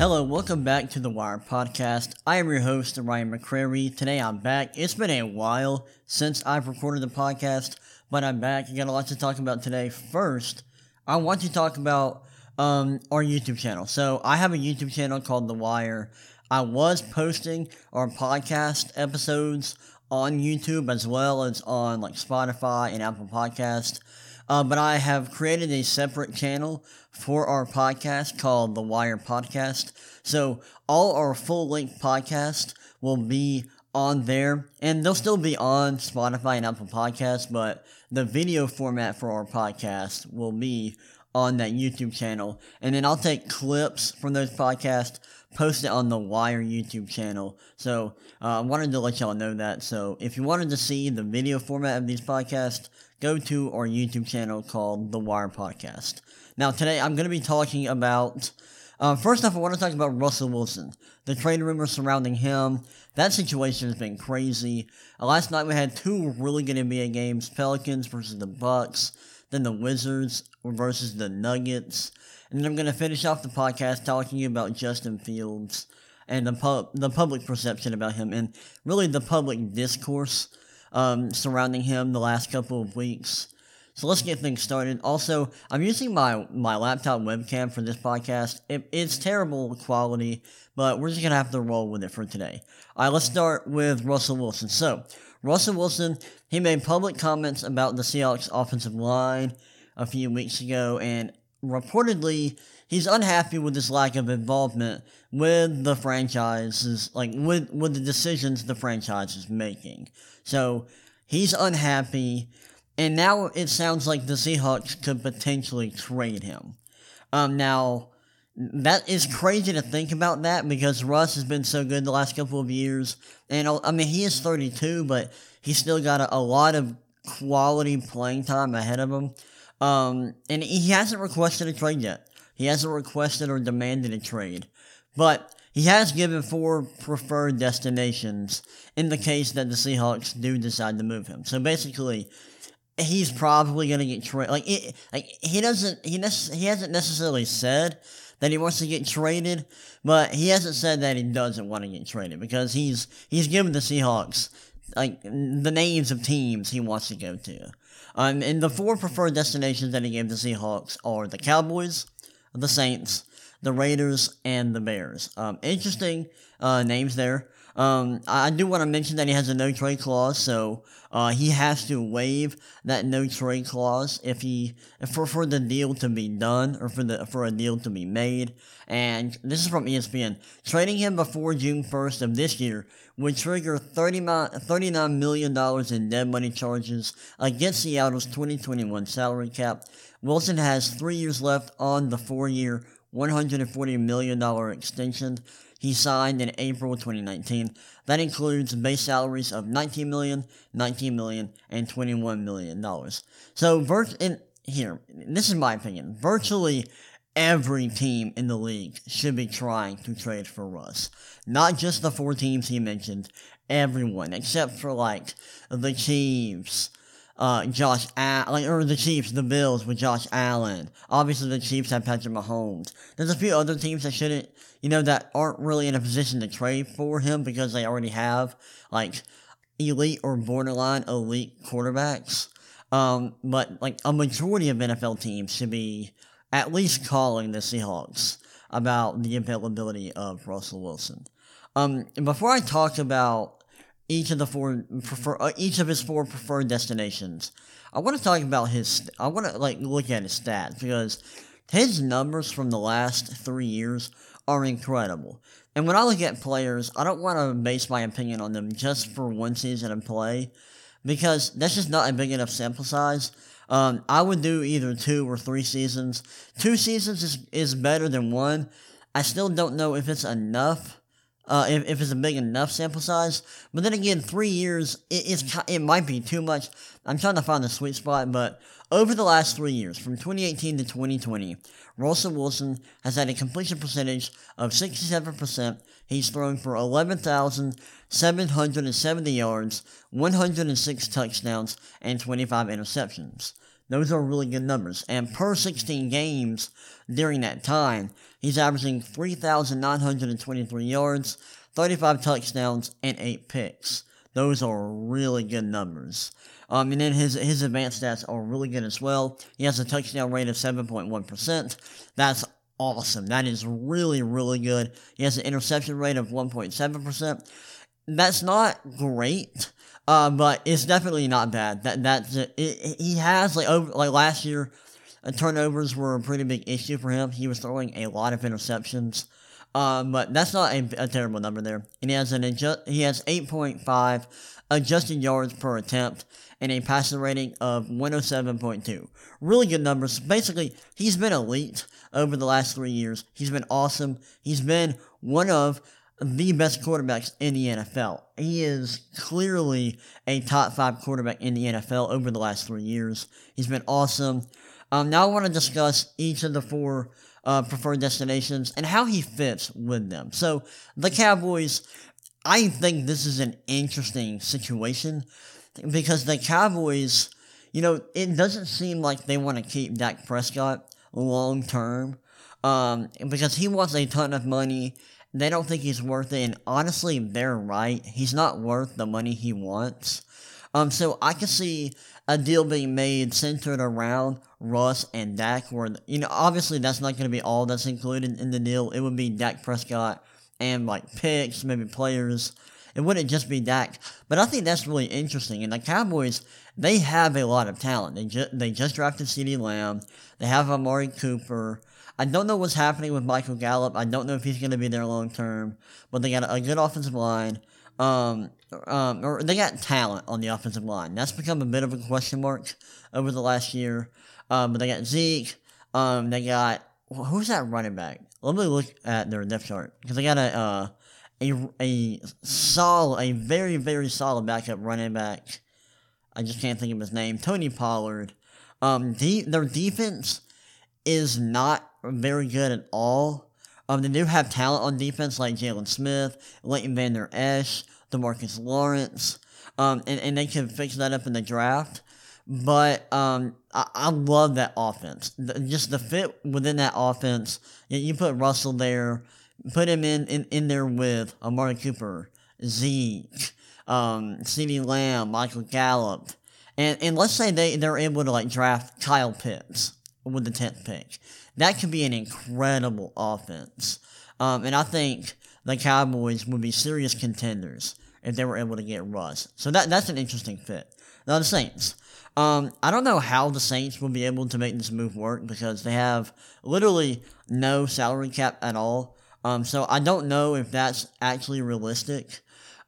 Hello, welcome back to the Wire Podcast. I am your host, Ryan McCrary. Today I'm back. It's been a while since I've recorded the podcast, but I'm back. I got a lot to talk about today. First, I want to talk about um, our YouTube channel. So I have a YouTube channel called The Wire. I was posting our podcast episodes on YouTube as well as on like Spotify and Apple Podcast. Uh, but I have created a separate channel for our podcast called The Wire Podcast. So all our full length podcasts will be on there and they'll still be on Spotify and Apple Podcasts, but the video format for our podcast will be on that YouTube channel. And then I'll take clips from those podcasts, post it on the Wire YouTube channel. So uh, I wanted to let y'all know that. So if you wanted to see the video format of these podcasts, go to our YouTube channel called The Wire Podcast. Now, today I'm going to be talking about. Uh, first off, I want to talk about Russell Wilson. The trade rumors surrounding him. That situation has been crazy. Uh, last night we had two really good NBA games: Pelicans versus the Bucks, then the Wizards versus the Nuggets, and then I'm going to finish off the podcast talking about Justin Fields and the pub- the public perception about him, and really the public discourse um, surrounding him the last couple of weeks. So let's get things started. Also, I'm using my, my laptop webcam for this podcast. It, it's terrible quality, but we're just going to have to roll with it for today. All right, let's start with Russell Wilson. So, Russell Wilson, he made public comments about the Seahawks offensive line a few weeks ago, and reportedly, he's unhappy with his lack of involvement with the franchises, like with, with the decisions the franchise is making. So, he's unhappy and now it sounds like the Seahawks could potentially trade him. Um, now, that is crazy to think about that because Russ has been so good the last couple of years. And I mean, he is 32, but he's still got a, a lot of quality playing time ahead of him. Um, and he hasn't requested a trade yet. He hasn't requested or demanded a trade. But he has given four preferred destinations in the case that the Seahawks do decide to move him. So basically, he's probably gonna get traded. Like, like he doesn't, he nec- he hasn't necessarily said that he wants to get traded, but he hasn't said that he doesn't want to get traded because he's he's given the Seahawks like the names of teams he wants to go to. Um, and the four preferred destinations that he gave the Seahawks are the Cowboys, the Saints, the Raiders, and the Bears. Um, interesting uh, names there. Um, I do want to mention that he has a no trade clause, so uh, he has to waive that no trade clause if he for for the deal to be done or for the for a deal to be made. And this is from ESPN. Trading him before June first of this year would trigger $39 million in dead money charges against Seattle's 2021 salary cap. Wilson has three years left on the four-year, $140 million extension he signed in April 2019. That includes base salaries of $19 million, $19 million, and $21 million. So, vir- in, here, this is my opinion. Virtually every team in the league should be trying to trade for Russ. Not just the four teams he mentioned, everyone, except for like the Chiefs, uh, Josh Allen, like, or the Chiefs, the Bills with Josh Allen. Obviously, the Chiefs have Patrick Mahomes. There's a few other teams that shouldn't, you know, that aren't really in a position to trade for him because they already have, like, elite or borderline elite quarterbacks. Um, but, like, a majority of NFL teams should be at least calling the Seahawks about the availability of Russell Wilson. Um, before I talk about each of the four prefer uh, each of his four preferred destinations. I want to talk about his. I want to like look at his stats because his numbers from the last three years are incredible. And when I look at players, I don't want to base my opinion on them just for one season of play because that's just not a big enough sample size. Um, I would do either two or three seasons. Two seasons is, is better than one. I still don't know if it's enough uh, if, if it's a big enough sample size. But then again, three years, it, it's, it might be too much. I'm trying to find the sweet spot, but over the last three years, from 2018 to 2020, Russell Wilson has had a completion percentage of 67%. He's thrown for 11,770 yards, 106 touchdowns, and 25 interceptions. Those are really good numbers. And per 16 games during that time, he's averaging 3,923 yards, 35 touchdowns, and 8 picks. Those are really good numbers. Um, and then his, his advanced stats are really good as well. He has a touchdown rate of 7.1%. That's awesome. That is really, really good. He has an interception rate of 1.7%. That's not great, uh, but it's definitely not bad. That that's it, it, he has like over like last year, uh, turnovers were a pretty big issue for him. He was throwing a lot of interceptions. Um, but that's not a, a, terrible number there. And he has an adjust, he has 8.5 adjusted yards per attempt and a passer rating of 107.2. Really good numbers. Basically, he's been elite over the last three years. He's been awesome. He's been one of the best quarterbacks in the NFL. He is clearly a top five quarterback in the NFL over the last three years. He's been awesome. Um, now I want to discuss each of the four uh, preferred destinations and how he fits with them. So the Cowboys, I think this is an interesting situation because the Cowboys, you know, it doesn't seem like they want to keep Dak Prescott long term um, because he wants a ton of money they don't think he's worth it, and honestly, they're right. He's not worth the money he wants. Um, so I can see a deal being made centered around Russ and Dak, where, you know, obviously that's not going to be all that's included in the deal. It would be Dak Prescott and, like, picks, maybe players. It wouldn't just be Dak. But I think that's really interesting. And the Cowboys, they have a lot of talent. They, ju- they just drafted CeeDee Lamb. They have Amari Cooper. I don't know what's happening with Michael Gallup. I don't know if he's going to be there long term, but they got a good offensive line. Um, um, or they got talent on the offensive line. That's become a bit of a question mark over the last year. Um, but they got Zeke. Um, they got who's that running back? Let me look at their depth chart because they got a uh, a a solid, a very very solid backup running back. I just can't think of his name. Tony Pollard. Um, de- their defense is not very good at all. Um, they do have talent on defense like Jaylon Smith, Leighton Vander Esch, Demarcus Lawrence, um, and, and they can fix that up in the draft. But um, I, I love that offense. The, just the fit within that offense. You, you put Russell there, put him in, in, in there with Amari Cooper, Zeke, um, CeeDee Lamb, Michael Gallup. And, and let's say they, they're able to like draft Kyle Pitts with the 10th pick. That could be an incredible offense. Um, and I think the Cowboys would be serious contenders if they were able to get Russ. So that that's an interesting fit. Now the Saints. Um, I don't know how the Saints will be able to make this move work because they have literally no salary cap at all. Um, so I don't know if that's actually realistic.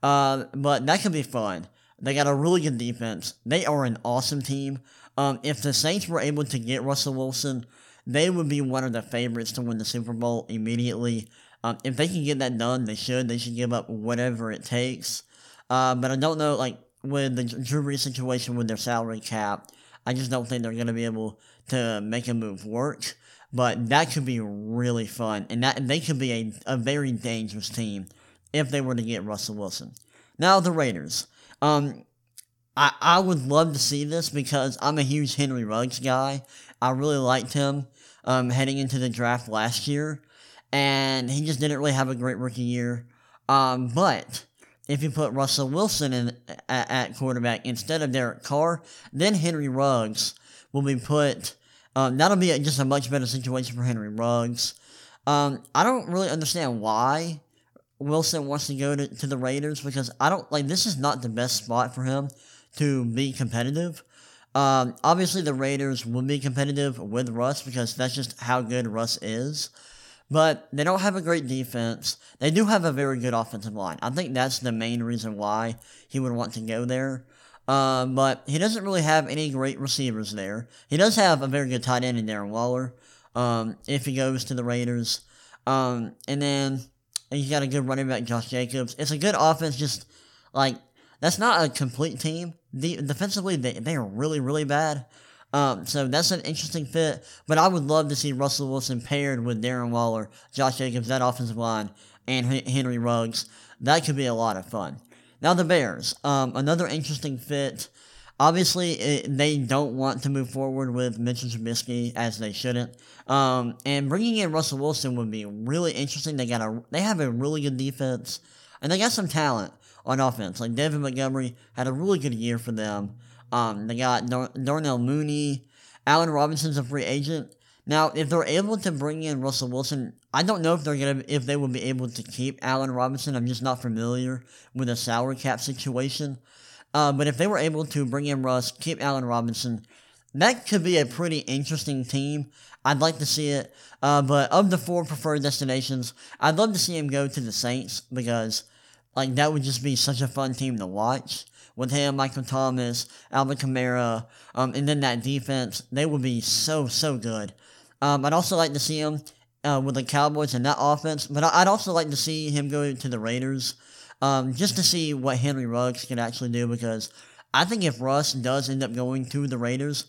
Uh, but that could be fun. They got a really good defense. They are an awesome team. Um, if the Saints were able to get Russell Wilson, they would be one of the favorites to win the Super Bowl immediately. Um, if they can get that done, they should. They should give up whatever it takes. Uh, but I don't know, like, with the Drew Brees situation with their salary cap, I just don't think they're going to be able to make a move work. But that could be really fun, and that they could be a, a very dangerous team if they were to get Russell Wilson. Now the Raiders. Um, I, I would love to see this because I'm a huge Henry Ruggs guy. I really liked him um, heading into the draft last year, and he just didn't really have a great rookie year. Um, but if you put Russell Wilson in at, at, quarterback instead of Derek Carr, then Henry Ruggs will be put. Um, that'll be just a much better situation for Henry Ruggs. Um, I don't really understand why Wilson wants to go to, to the Raiders because I don't like this is not the best spot for him to be competitive. Um, obviously, the Raiders will be competitive with Russ because that's just how good Russ is. But they don't have a great defense. They do have a very good offensive line. I think that's the main reason why he would want to go there. Um, but he doesn't really have any great receivers there. He does have a very good tight end in Darren Waller. Um, if he goes to the Raiders. Um, and then he's got a good running back, Josh Jacobs. It's a good offense, just like that's not a complete team. The, defensively, they, they are really, really bad. Um, so that's an interesting fit. But I would love to see Russell Wilson paired with Darren Waller, Josh Jacobs, that offensive line, and Henry Ruggs. That could be a lot of fun. Now the Bears, um, another interesting fit. Obviously, it, they don't want to move forward with Mitchell Trubisky as they shouldn't. Um, and bringing in Russell Wilson would be really interesting. They got a they have a really good defense, and they got some talent on offense. Like David Montgomery had a really good year for them. Um, they got Dar- Darnell Mooney, Allen Robinson's a free agent. Now, if they're able to bring in Russell Wilson, I don't know if they're gonna if they will be able to keep Allen Robinson. I'm just not familiar with the salary cap situation. Uh, but if they were able to bring in Russ, keep Allen Robinson, that could be a pretty interesting team. I'd like to see it. Uh, but of the four preferred destinations, I'd love to see him go to the Saints because, like, that would just be such a fun team to watch. With him, Michael Thomas, Alvin Kamara, um, and then that defense, they would be so, so good. Um, I'd also like to see him uh, with the Cowboys and that offense, but I'd also like to see him go to the Raiders um, just to see what Henry Ruggs can actually do because I think if Russ does end up going to the Raiders,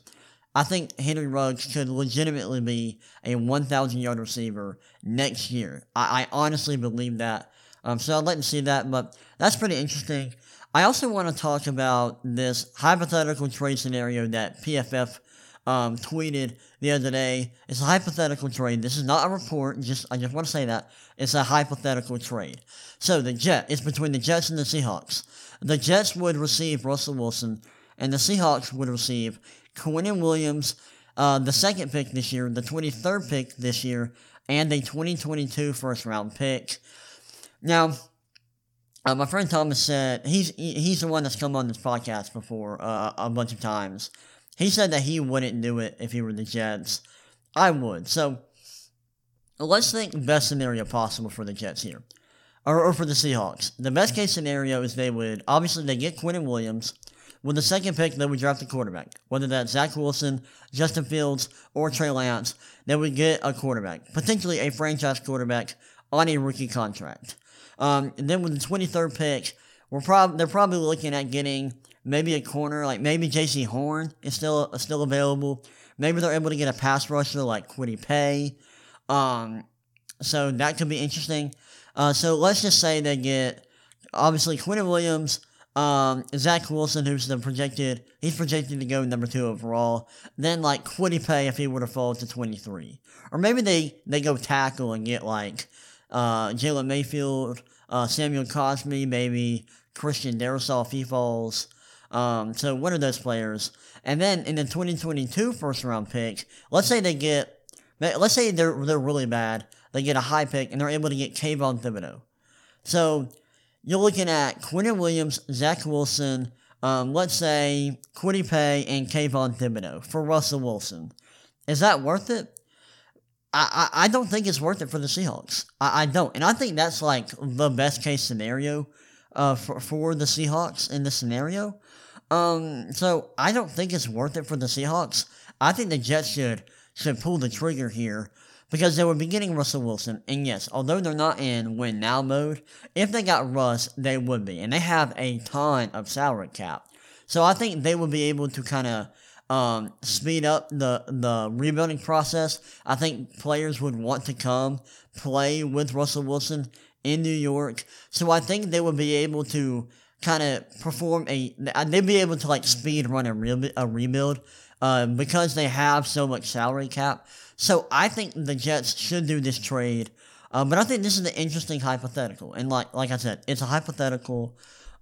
I think Henry Ruggs could legitimately be a 1,000 yard receiver next year. I, I honestly believe that. Um, so I'd like to see that, but that's pretty interesting. I also want to talk about this hypothetical trade scenario that PFF um, tweeted the other day. It's a hypothetical trade. This is not a report. Just I just want to say that it's a hypothetical trade. So the Jet, it's between the Jets and the Seahawks. The Jets would receive Russell Wilson, and the Seahawks would receive Quinnen Williams, uh, the second pick this year, the 23rd pick this year, and a 2022 first round pick. Now, uh, my friend Thomas said he's he's the one that's come on this podcast before uh, a bunch of times. He said that he wouldn't do it if he were the Jets. I would. So let's think best scenario possible for the Jets here, or, or for the Seahawks. The best case scenario is they would obviously they get Quinnen Williams. With the second pick, they would draft a quarterback. Whether that's Zach Wilson, Justin Fields, or Trey Lance, they would get a quarterback, potentially a franchise quarterback on a rookie contract. Um, and then with the 23rd pick, we're prob- they're probably looking at getting maybe a corner, like maybe Jaycee Horn is still still available. Maybe they're able to get a pass rusher like Kwity Paye. Um, so that could be interesting. Uh, so let's just say they get obviously Quinnen Williams, um, Zach Wilson, who's the projected, he's projected to go number two overall. Then like Kwity Paye if he were to fall to 23. Or maybe they, they go tackle and get like uh, Jalen Mayfield, uh, Samuel Cosmi, maybe Christian he falls. Um, so one of those players. And then in the 2022 first round pick, let's say they get, let's say they're, they're really bad. They get a high pick and they're able to get Kayvon Thibodeaux. So you're looking at Quinnen Williams, Zach Wilson, um, let's say Kwity Paye and Kayvon Thibodeaux for Russell Wilson. Is that worth it? I, I, don't think it's worth it for the Seahawks. I, I don't. And I think that's like the best case scenario uh, for, for the Seahawks in this scenario. Um, so I don't think it's worth it for the Seahawks. I think the Jets should should pull the trigger here because they were getting Russell Wilson, and yes, although they're not in win now mode, if they got Russ, they would be, and they have a ton of salary cap. So I think they would be able to kind of um, speed up the the rebuilding process. I think players would want to come play with Russell Wilson in New York. So I think they would be able to kind of perform a, they'd be able to like speed run a, re- a rebuild uh, because they have so much salary cap. So I think the Jets should do this trade. Uh, but I think this is an interesting hypothetical. And like like I said, it's a hypothetical.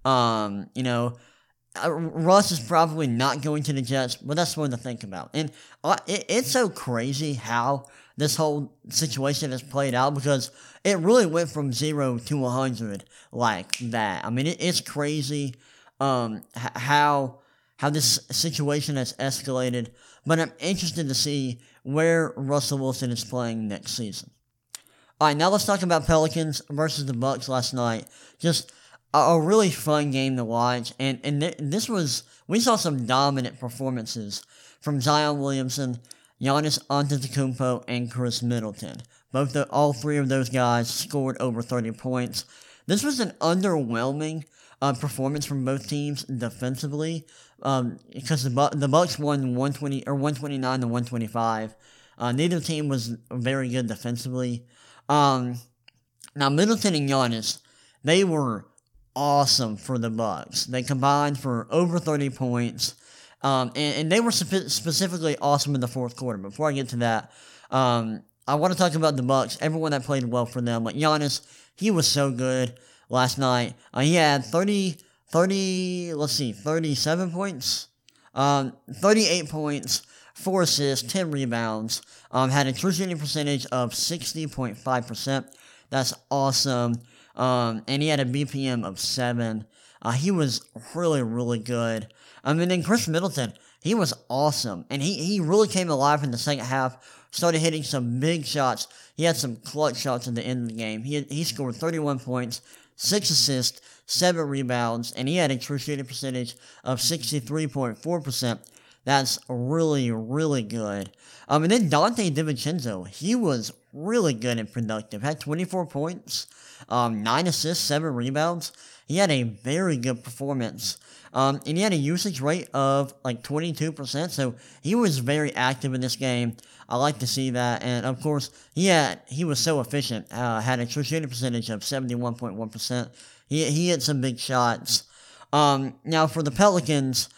Um, you know, uh, Russ is probably not going to the Jets, but that's one to think about. And uh, it, it's so crazy how this whole situation has played out because it really went from zero to 100 like that. I mean, it, it's crazy um, h- how how this situation has escalated, but I'm interested to see where Russell Wilson is playing next season. All right, now let's talk about Pelicans versus the Bucks last night. Just a, really fun game to watch, and and th- this was we saw some dominant performances from Zion Williamson Giannis Antetokounmpo, and Khris Middleton. Both the, all three of those guys scored over 30 points. This was an underwhelming uh, performance from both teams defensively um, because the the Bucks won 120 or 129 to 125. Uh, neither team was very good defensively. Um, now Middleton and Giannis, they were awesome for the Bucks. They combined for over 30 points. Um, and, and, they were spe- specifically awesome in the fourth quarter. Before I get to that, um, I want to talk about the Bucks. Everyone that played well for them, like Giannis, he was so good last night. Uh, he had 30, 30, let's see, 37 points, um, 38 points, 4 assists, 10 rebounds, um, had a true shooting percentage of 60.5%. That's awesome. Um, and he had a BPM of 7. Uh, he was really, really good. I mean, then Khris Middleton, he was awesome. And he, he really came alive in the second half, started hitting some big shots. He had some clutch shots at the end of the game. He, he scored 31 points, 6 assists, 7 rebounds, and he had a true shooting percentage of 63.4%. That's really, really good. Um, and then Donte DiVincenzo, he was really good and productive. Had 24 points, um, 9 assists, 7 rebounds. He had a very good performance. Um, and he had a usage rate of like 22%, so he was very active in this game. I like to see that. And of course, he had, he was so efficient. Uh, had a true shooting percentage of 71.1%. He, he hit some big shots. Um, now for the Pelicans,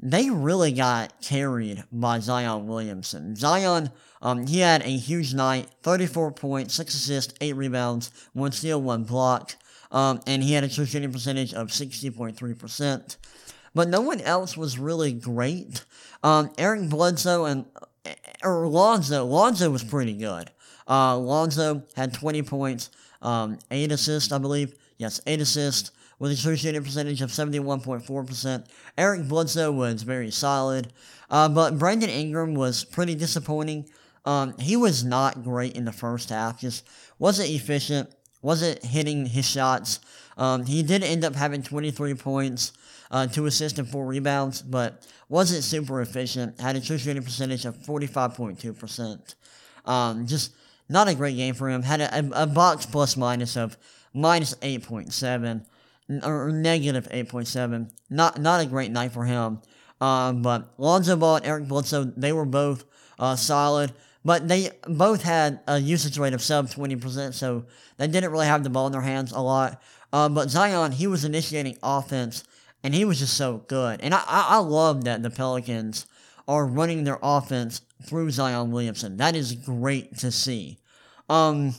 they really got carried by Zion Williamson. Zion, um, he had a huge night 34 points, 6 assists, 8 rebounds, 1 steal, 1 block. Um, and he had a true shooting percentage of 60.3%. But no one else was really great. Um, Eric Bledsoe and or Lonzo, Lonzo was pretty good. Uh, Lonzo had 20 points, um, 8 assists, I believe. Yes, 8 assists with a true shooting percentage of 71.4%. Eric Bledsoe was very solid, uh, but Brandon Ingram was pretty disappointing. Um, he was not great in the first half, just wasn't efficient, wasn't hitting his shots. Um, he did end up having 23 points, uh, two assists and four rebounds, but wasn't super efficient. Had a true shooting percentage of 45.2%. Um, just not a great game for him. Had a, a, a box plus minus of minus 8.7 or negative 8.7. Not not a great night for him. Um, but Lonzo Ball and Eric Bledsoe, they were both uh, solid, but they both had a usage rate of sub 20%, so they didn't really have the ball in their hands a lot. Uh, but Zion, he was initiating offense, and he was just so good. And I, I, I love that the Pelicans are running their offense through Zion Williamson. That is great to see. Um,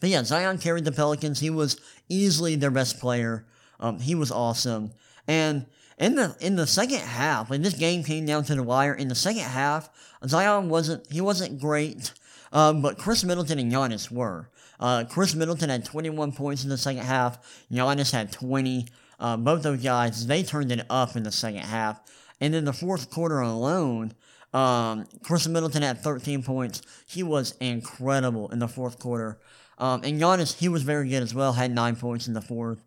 but yeah, Zion carried the Pelicans. He was easily their best player. Um, he was awesome. And in the in the second half, when this game came down to the wire, in the second half, Zion wasn't he wasn't great, um, but Khris Middleton and Giannis were. Uh, Khris Middleton had 21 points in the second half. Giannis had 20. Uh, both those guys they turned it up in the second half, and in the fourth quarter alone, um, Khris Middleton had 13 points. He was incredible in the fourth quarter. Um, and Giannis, he was very good as well, had nine points in the fourth.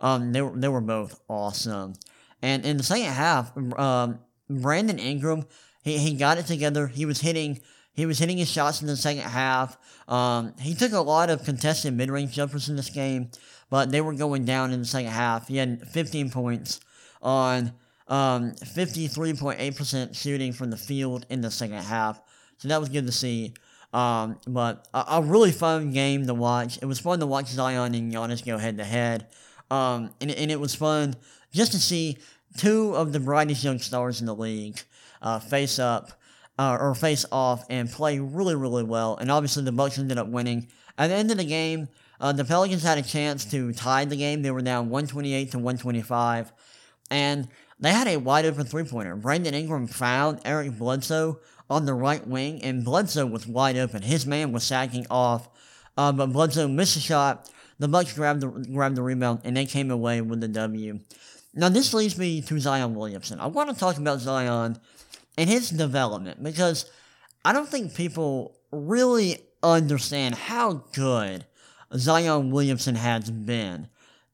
Um, they, were, they were both awesome. And in the second half, um, Brandon Ingram, he, he got it together. He was hitting he was hitting his shots in the second half. Um, he took a lot of contested mid range jumpers in this game, but they were going down in the second half. He had 15 points on um, 53.8% shooting from the field in the second half. So that was good to see. Um, but a, a, really fun game to watch. It was fun to watch Zion and Giannis go head to head. And, and it was fun just to see two of the brightest young stars in the league uh, face up uh, or face off and play really, really well. And obviously, the Bucks ended up winning. At the end of the game, uh, the Pelicans had a chance to tie the game. They were down 128 to 125. And they had a wide open three pointer. Brandon Ingram found Eric Bledsoe on the right wing, and Bledsoe was wide open. His man was sacking off, uh, but Bledsoe missed a shot. The Bucks grabbed the grabbed the rebound, and they came away with the W. Now this leads me to Zion Williamson. I want to talk about Zion and his development because I don't think people really understand how good Zion Williamson has been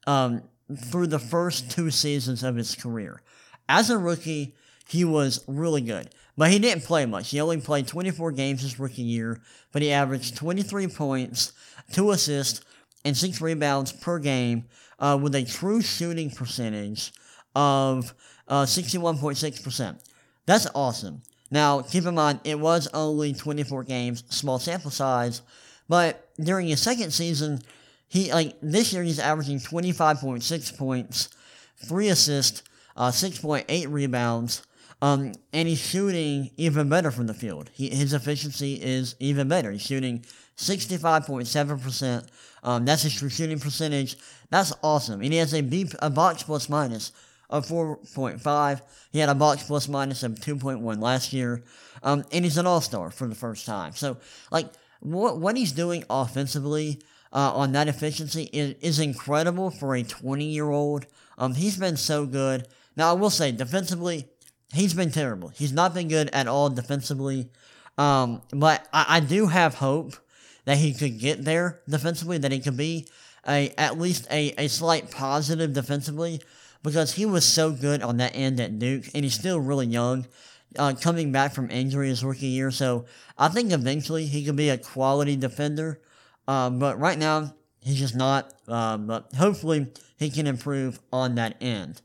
um, through the first two seasons of his career. As a rookie, he was really good. But he didn't play much. He only played 24 games his rookie year, but he averaged 23 points, 2 assists, and 6 rebounds per game uh, with a true shooting percentage of uh, 61.6%. That's awesome. Now, keep in mind, it was only 24 games, small sample size, but during his second season, he, like, this year he's averaging 25.6 points, 3 assists, uh, 6.8 rebounds, Um, and he's shooting even better from the field. He, his efficiency is even better. He's shooting 65.7%. Um, that's his true shooting percentage. That's awesome. And he has a, B, a box plus minus of 4.5. He had a box plus minus of 2.1 last year. Um, and he's an all star for the first time. So, like, what, what he's doing offensively uh, on that efficiency is, is incredible for a 20 year old. Um, he's been so good. Now, I will say, defensively, he's been terrible. He's not been good at all defensively. Um, but I, I do have hope that he could get there defensively, that he could be a at least a, a slight positive defensively, because he was so good on that end at Duke, and he's still really young, uh, coming back from injury his rookie year. So I think eventually he could be a quality defender. Um, but right now, he's just not. Um, but hopefully, he can improve on that end.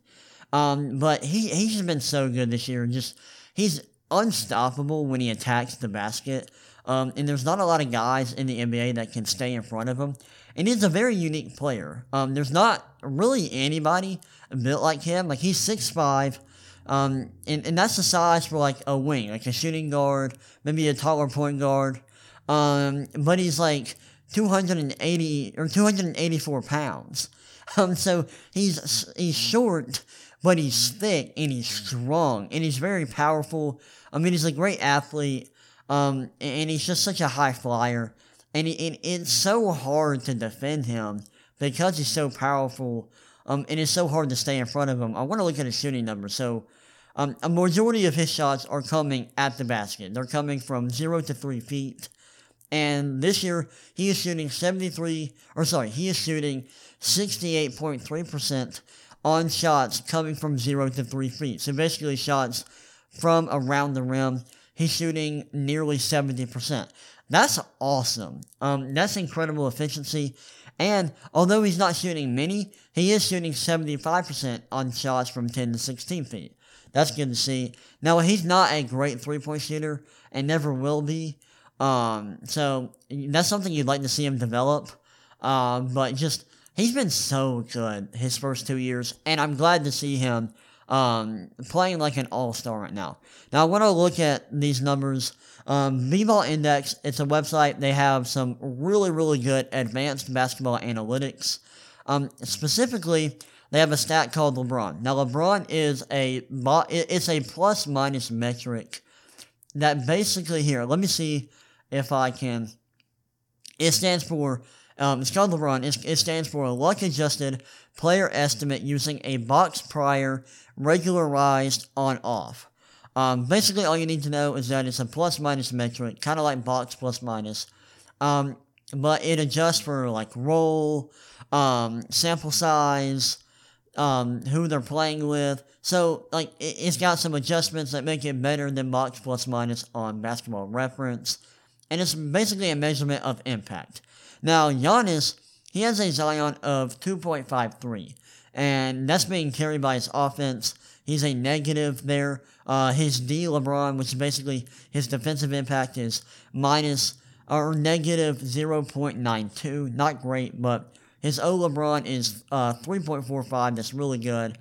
Um, but he he's been so good this year. Just he's unstoppable when he attacks the basket. Um, and there's not a lot of guys in the NBA that can stay in front of him. And he's a very unique player. Um, there's not really anybody built like him. Like he's six five, um, and, and that's the size for like a wing, like a shooting guard, maybe a taller point guard. Um, but he's like 280 or 284 pounds. Um, so he's he's short, but he's thick and he's strong and he's very powerful. I mean, he's a great athlete. Um, and he's just such a high flyer. And, he, and it's so hard to defend him because he's so powerful. Um, and it's so hard to stay in front of him. I want to look at his shooting numbers. So, um, a majority of his shots are coming at the basket. They're coming from zero to three feet. And this year, he is shooting 73, or sorry, he is shooting 68.3% on shots coming from zero to three feet. So basically, shots from around the rim. He's shooting nearly 70%. That's awesome. Um, that's incredible efficiency. And although he's not shooting many, he is shooting 75% on shots from 10 to 16 feet. That's good to see. Now, he's not a great three point shooter and never will be. Um, so that's something you'd like to see him develop. Uh, but just, he's been so good his first two years, and I'm glad to see him um, playing like an all star right now. Now, I want to look at these numbers. Um, B-Ball Index, it's a website. They have some really, really good advanced basketball analytics. Um, specifically, they have a stat called LeBron. Now, LeBron is a it's a plus minus metric that basically here. Let me see if I can. It stands for, um, it's called LeBron. It's, it stands for a luck adjusted player estimate using a box prior regularized on off. Um, basically, all you need to know is that it's a plus minus metric, kind of like box plus minus. Um, but it adjusts for like role, um, sample size, um, who they're playing with. So, like, it, has got some adjustments that make it better than box plus minus on basketball reference and it's basically a measurement of impact. Now, Giannis, he has a Zion of 2.53, and that's being carried by his offense. He's a negative there. Uh, his D LeBron, which is basically his defensive impact, is minus or negative 0.92. Not great, but his O LeBron is uh, 3.45. That's really good.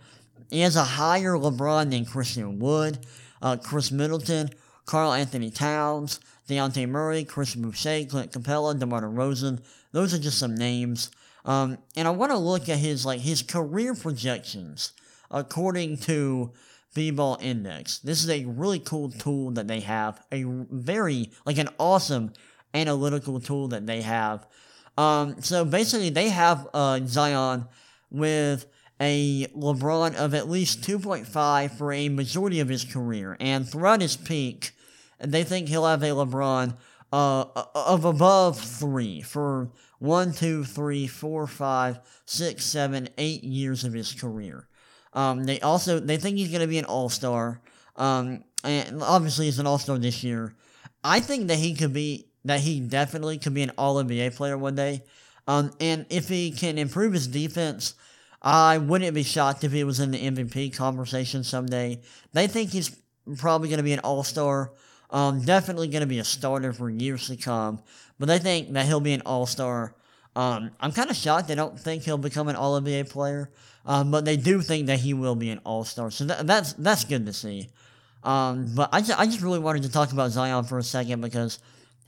He has a higher LeBron than Christian Wood, uh, Khris Middleton, Karl-Anthony Towns, Dejounte Murray, Chris Boucher, Clint Capela, DeMar DeRozan. Those are just some names. Um, and I want to look at his like his career projections according to B-Ball Index. This is a really cool tool that they have. A very like an awesome analytical tool that they have. Um, so basically, they have uh, Zion with a LeBron of at least 2.5 for a majority of his career, and throughout his peak, they think he'll have a LeBron uh, of above three for one, two, three, four, five, six, seven, eight years of his career. Um, they also they think he's going to be an All Star. Um, and obviously he's an All Star this year. I think that he could be that he definitely could be an All NBA player one day. Um, and if he can improve his defense, I wouldn't be shocked if he was in the MVP conversation someday. They think he's probably going to be an All Star. Um, definitely going to be a starter for years to come. But they think that he'll be an all star. Um, I'm kind of shocked they don't think he'll become an All NBA player. Um, but they do think that he will be an all star. So that, that's that's good to see. Um, but I just, I just really wanted to talk about Zion for a second because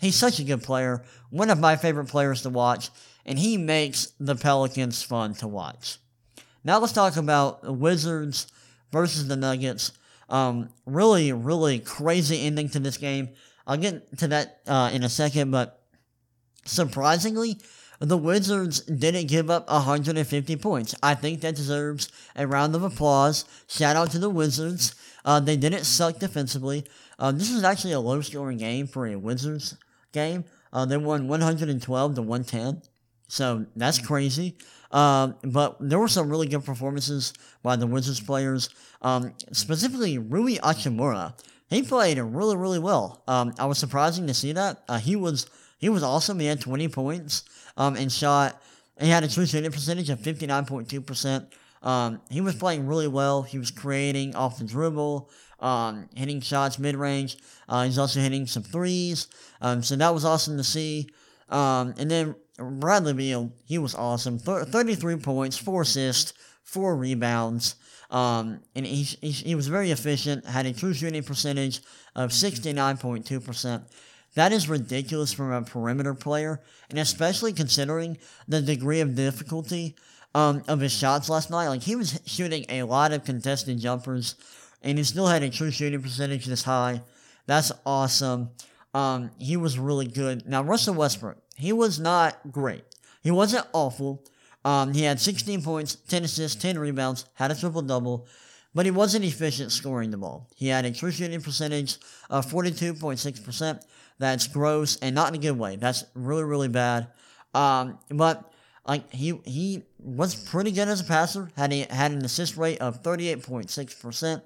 he's such a good player, one of my favorite players to watch, and he makes the Pelicans fun to watch. Now let's talk about the Wizards versus the Nuggets. Um, really, really crazy ending to this game. I'll get to that uh, in a second, but surprisingly, the Wizards didn't give up 150 points. I think that deserves a round of applause. Shout out to the Wizards. Uh, they didn't suck defensively. Uh, this is actually a low scoring game for a Wizards game. Uh, they won 112 to 110. So that's crazy. Um, but there were some really good performances by the Wizards players. Um, specifically, Rui Hachimura. He played really, really well. Um, I was surprising to see that. Uh, he was he was awesome. He had 20 points um, and shot. He had a true shooting percentage of 59.2%. Um, he was playing really well. He was creating off the dribble, um, hitting shots mid range. Uh, he's also hitting some threes. Um, so that was awesome to see. Um, and then Bradley Beal, he was awesome. Th- 33 points, 4 assists, 4 rebounds. Um, and he, he, he was very efficient, had a true shooting percentage of 69.2%. That is ridiculous from a perimeter player, and especially considering the degree of difficulty um, of his shots last night. Like, he was shooting a lot of contested jumpers, and he still had a true shooting percentage this high. That's awesome. Um, he was really good. Now, Russell Westbrook, he was not great. He wasn't awful. Um, he had 16 points, 10 assists, 10 rebounds, had a triple double, but he wasn't efficient scoring the ball. He had a true shooting percentage of 42.6%. That's gross and not in a good way. That's really, really bad. Um, but like he he was pretty good as a passer. Had a, had an assist rate of 38.6%.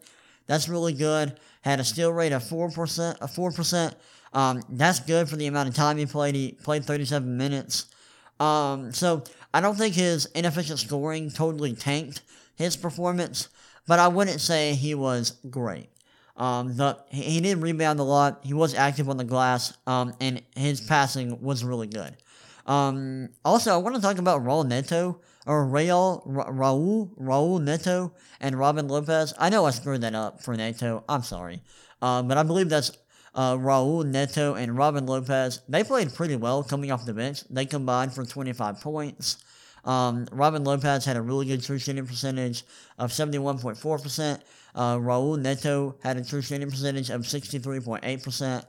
That's really good. Had a steal rate of 4%, a 4%. Um, that's good for the amount of time he played. He played 37 minutes. Um, so I don't think his inefficient scoring totally tanked his performance, but I wouldn't say he was great. Um, the, he didn't rebound a lot. He was active on the glass, um, and his passing was really good. Um, also, I want to talk about Raul Neto, or Raul, Ra- Raul, Raul Neto, and Robin Lopez. I know I screwed that up for Neto. I'm sorry. Uh, but I believe that's uh, Raul Neto and Robin Lopez. They played pretty well coming off the bench. They combined for 25 points. Um, Robin Lopez had a really good true shooting percentage of 71.4%. Uh, Raul Neto had a true shooting percentage of 63.8%.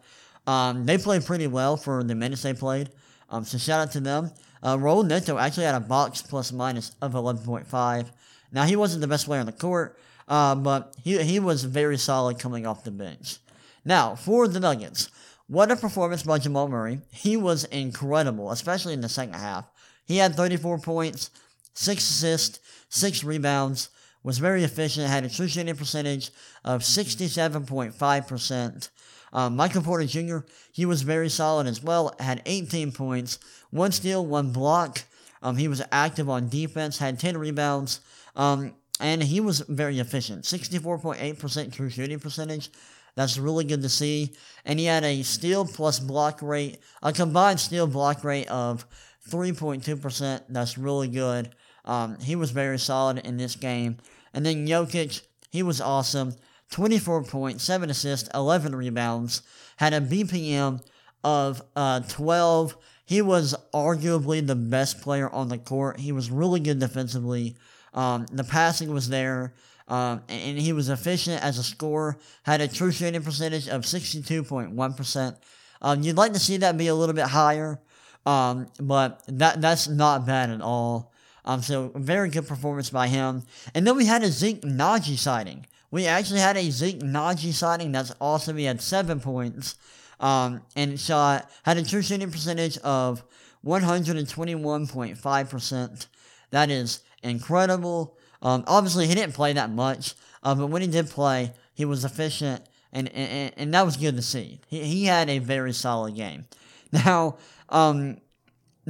Um, they played pretty well for the minutes they played. Um, so shout out to them. Uh, Raul Neto actually had a box plus minus of 11.5. Now, he wasn't the best player on the court, uh, but he, he was very solid coming off the bench. Now, for the Nuggets, what a performance by Jamal Murray. He was incredible, especially in the second half. He had 34 points, 6 assists, 6 rebounds, was very efficient, had a true shooting percentage of 67.5%. Um, Michael Porter Jr., he was very solid as well, had 18 points, 1 steal, 1 block. Um, he was active on defense, had 10 rebounds, um, and he was very efficient. 64.8% true shooting percentage. That's really good to see. And he had a steal plus block rate, a combined steal block rate of 3.2%. That's really good. Um, he was very solid in this game. And then Jokic, he was awesome. 24 points, 7 assists, 11 rebounds. Had a BPM of uh, 12. He was arguably the best player on the court. He was really good defensively. Um, the passing was there. Um, and he was efficient as a scorer. Had a true shooting percentage of 62.1%. Um, you'd like to see that be a little bit higher. Um, but that that's not bad at all. Um, so very good performance by him. And then we had a Zeke Nnaji sighting. We actually had a Zeke Nnaji sighting. That's awesome. He had seven points. Um, and shot had a true shooting percentage of 121.5%. That is incredible. Um, obviously, he didn't play that much, uh, but when he did play, he was efficient, and, and, and that was good to see. He, he had a very solid game. Now, um,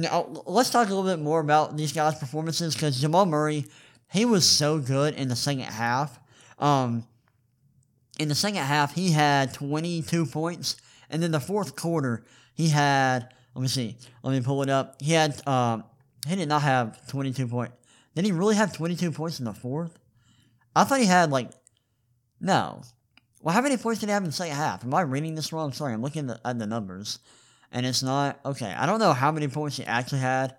now let's talk a little bit more about these guys' performances because Jamal Murray, he was so good in the second half. Um, in the second half, he had 22 points, and then the fourth quarter, he had. Let me see. Let me pull it up. He had. Um, he did not have 22 points. Did he really have 22 points in the fourth? I thought he had like. No. well, how many points did he have in the second half? Am I reading this wrong? Sorry, I'm looking at the numbers. And it's not. Okay, I don't know how many points he actually had.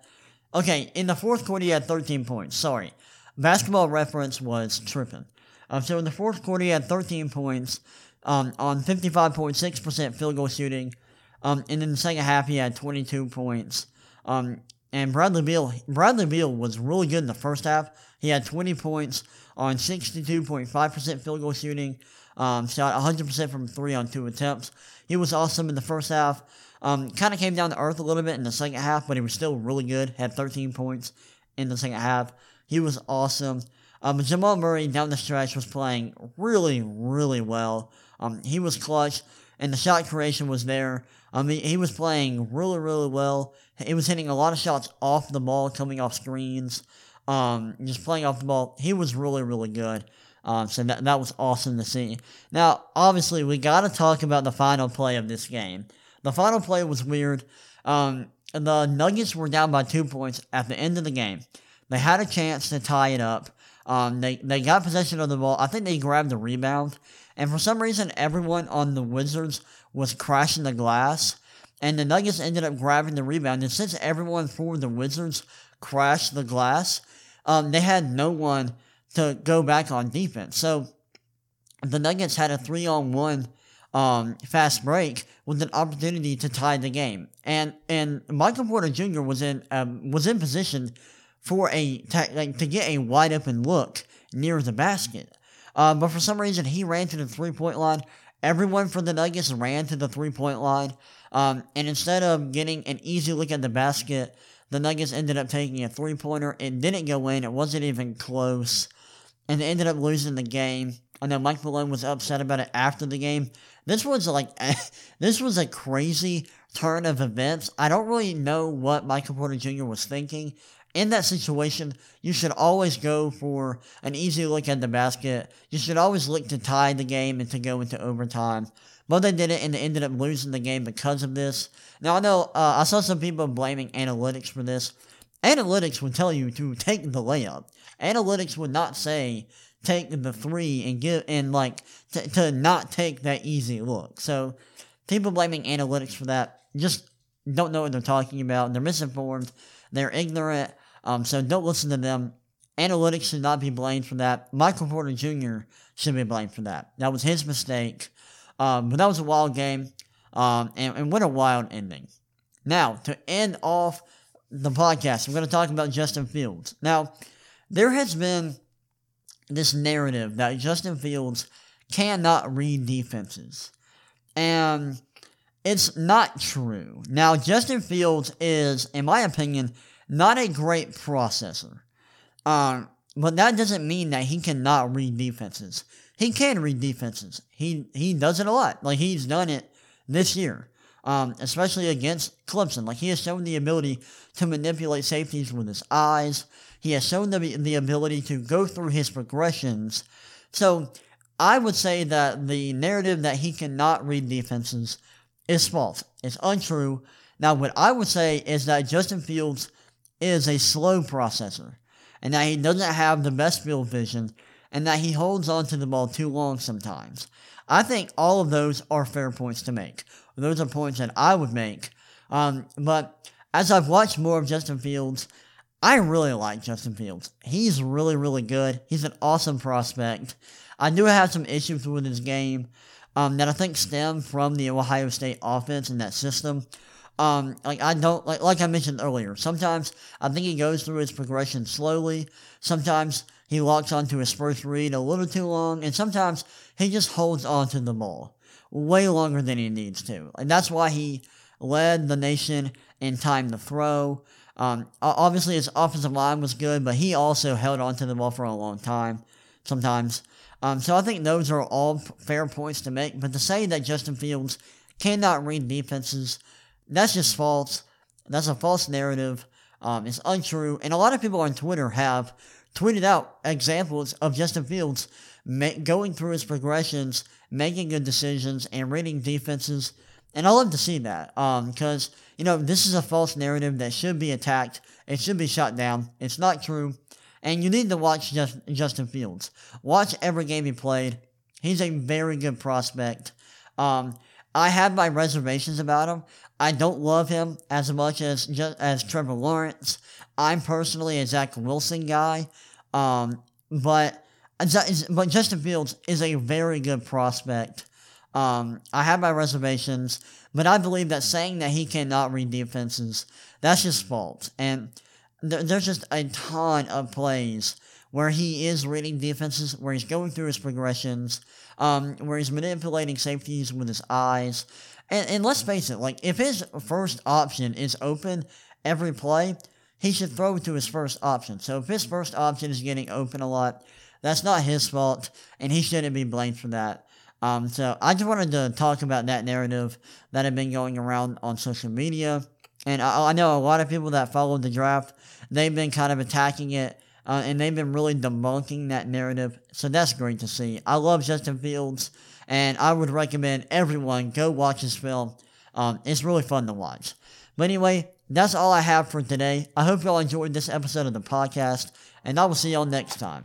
Okay, in the fourth quarter, he had 13 points. Sorry. Basketball reference was tripping. Um, so in the fourth quarter, he had 13 points um, on 55.6% field goal shooting. Um, and in the second half, he had 22 points. Um, and Bradley Beal, Bradley Beal was really good in the first half. He had 20 points on 62.5% field goal shooting. Um, shot 100% from three on two attempts. He was awesome in the first half. Um, kind of came down to earth a little bit in the second half, but he was still really good. Had 13 points in the second half. He was awesome. Um, Jamal Murray down the stretch was playing really, really well. Um, he was clutch, and the shot creation was there. Um, he, he was playing really, really well. He was hitting a lot of shots off the ball, coming off screens, um, just playing off the ball. He was really, really good. Um, so that, that was awesome to see. Now, obviously, we got to talk about the final play of this game. The final play was weird. Um, the Nuggets were down by two points at the end of the game. They had a chance to tie it up. Um, they, they got possession of the ball. I think they grabbed the rebound. And for some reason, everyone on the Wizards was crashing the glass. And the Nuggets ended up grabbing the rebound. And since everyone for the Wizards crashed the glass, um, they had no one to go back on defense. So the Nuggets had a three on one um, fast break with an opportunity to tie the game. And and Michael Porter Jr. was in um, was in position for a to, like, to get a wide open look near the basket. Uh, but for some reason, he ran to the three point line. Everyone for the Nuggets ran to the three point line. Um, and instead of getting an easy look at the basket, the Nuggets ended up taking a three pointer. It didn't go in, it wasn't even close. And they ended up losing the game. I know Mike Malone was upset about it after the game. This was like this was a crazy turn of events. I don't really know what Michael Porter Jr. was thinking. In that situation, you should always go for an easy look at the basket. You should always look to tie the game and to go into overtime. But they did it and they ended up losing the game because of this. Now, I know uh, I saw some people blaming analytics for this. Analytics would tell you to take the layup. Analytics would not say take the three and give and like to, to not take that easy look. So people blaming analytics for that just don't know what they're talking about. They're misinformed. They're ignorant. Um, so don't listen to them. Analytics should not be blamed for that. Michael Porter Jr. should be blamed for that. That was his mistake. Um, but that was a wild game. Um, and, and what a wild ending. Now, to end off the podcast, I'm going to talk about Justin Fields. Now, there has been this narrative that Justin Fields cannot read defenses. And it's not true. Now, Justin Fields is, in my opinion, not a great processor. Um, but that doesn't mean that he cannot read defenses. He can read defenses. He he does it a lot. Like he's done it this year. Um, especially against Clemson. Like he has shown the ability to manipulate safeties with his eyes. He has shown the, the ability to go through his progressions. So I would say that the narrative that he cannot read defenses is false. It's untrue. Now, what I would say is that Justin Fields is a slow processor and that he doesn't have the best field vision and that he holds on to the ball too long sometimes. I think all of those are fair points to make. Those are points that I would make. Um, but as I've watched more of Justin Fields, I really like Justin Fields. He's really, really good. He's an awesome prospect. I do have some issues with his game um, that I think stem from the Ohio State offense and that system. Um, like I don't like like I mentioned earlier. Sometimes I think he goes through his progression slowly. Sometimes he locks onto his first read a little too long, and sometimes he just holds onto the ball way longer than he needs to. And that's why he led the nation in time to throw. Um, obviously, his offensive line was good, but he also held on to the ball for a long time sometimes. Um, so I think those are all fair points to make. But to say that Justin Fields cannot read defenses, that's just false. That's a false narrative. Um, it's untrue. And a lot of people on Twitter have tweeted out examples of Justin Fields going through his progressions, making good decisions, and reading defenses and I love to see that because, um, you know, this is a false narrative that should be attacked. It should be shut down. It's not true. And you need to watch just, Justin Fields. Watch every game he played. He's a very good prospect. Um, I have my reservations about him. I don't love him as much as as Trevor Lawrence. I'm personally a Zach Wilson guy, um, but but Justin Fields is a very good prospect. Um, I have my reservations, but I believe that saying that he cannot read defenses, that's just false. And th- there's just a ton of plays where he is reading defenses, where he's going through his progressions, um, where he's manipulating safeties with his eyes. And, and let's face it, like if his first option is open every play, he should throw to his first option. So if his first option is getting open a lot, that's not his fault, and he shouldn't be blamed for that. Um, so I just wanted to talk about that narrative that had been going around on social media. And I, I know a lot of people that followed the draft, they've been kind of attacking it, uh, and they've been really debunking that narrative. So that's great to see. I love Justin Fields, and I would recommend everyone go watch this film. Um, it's really fun to watch. But anyway, that's all I have for today. I hope y'all enjoyed this episode of the podcast, and I will see y'all next time.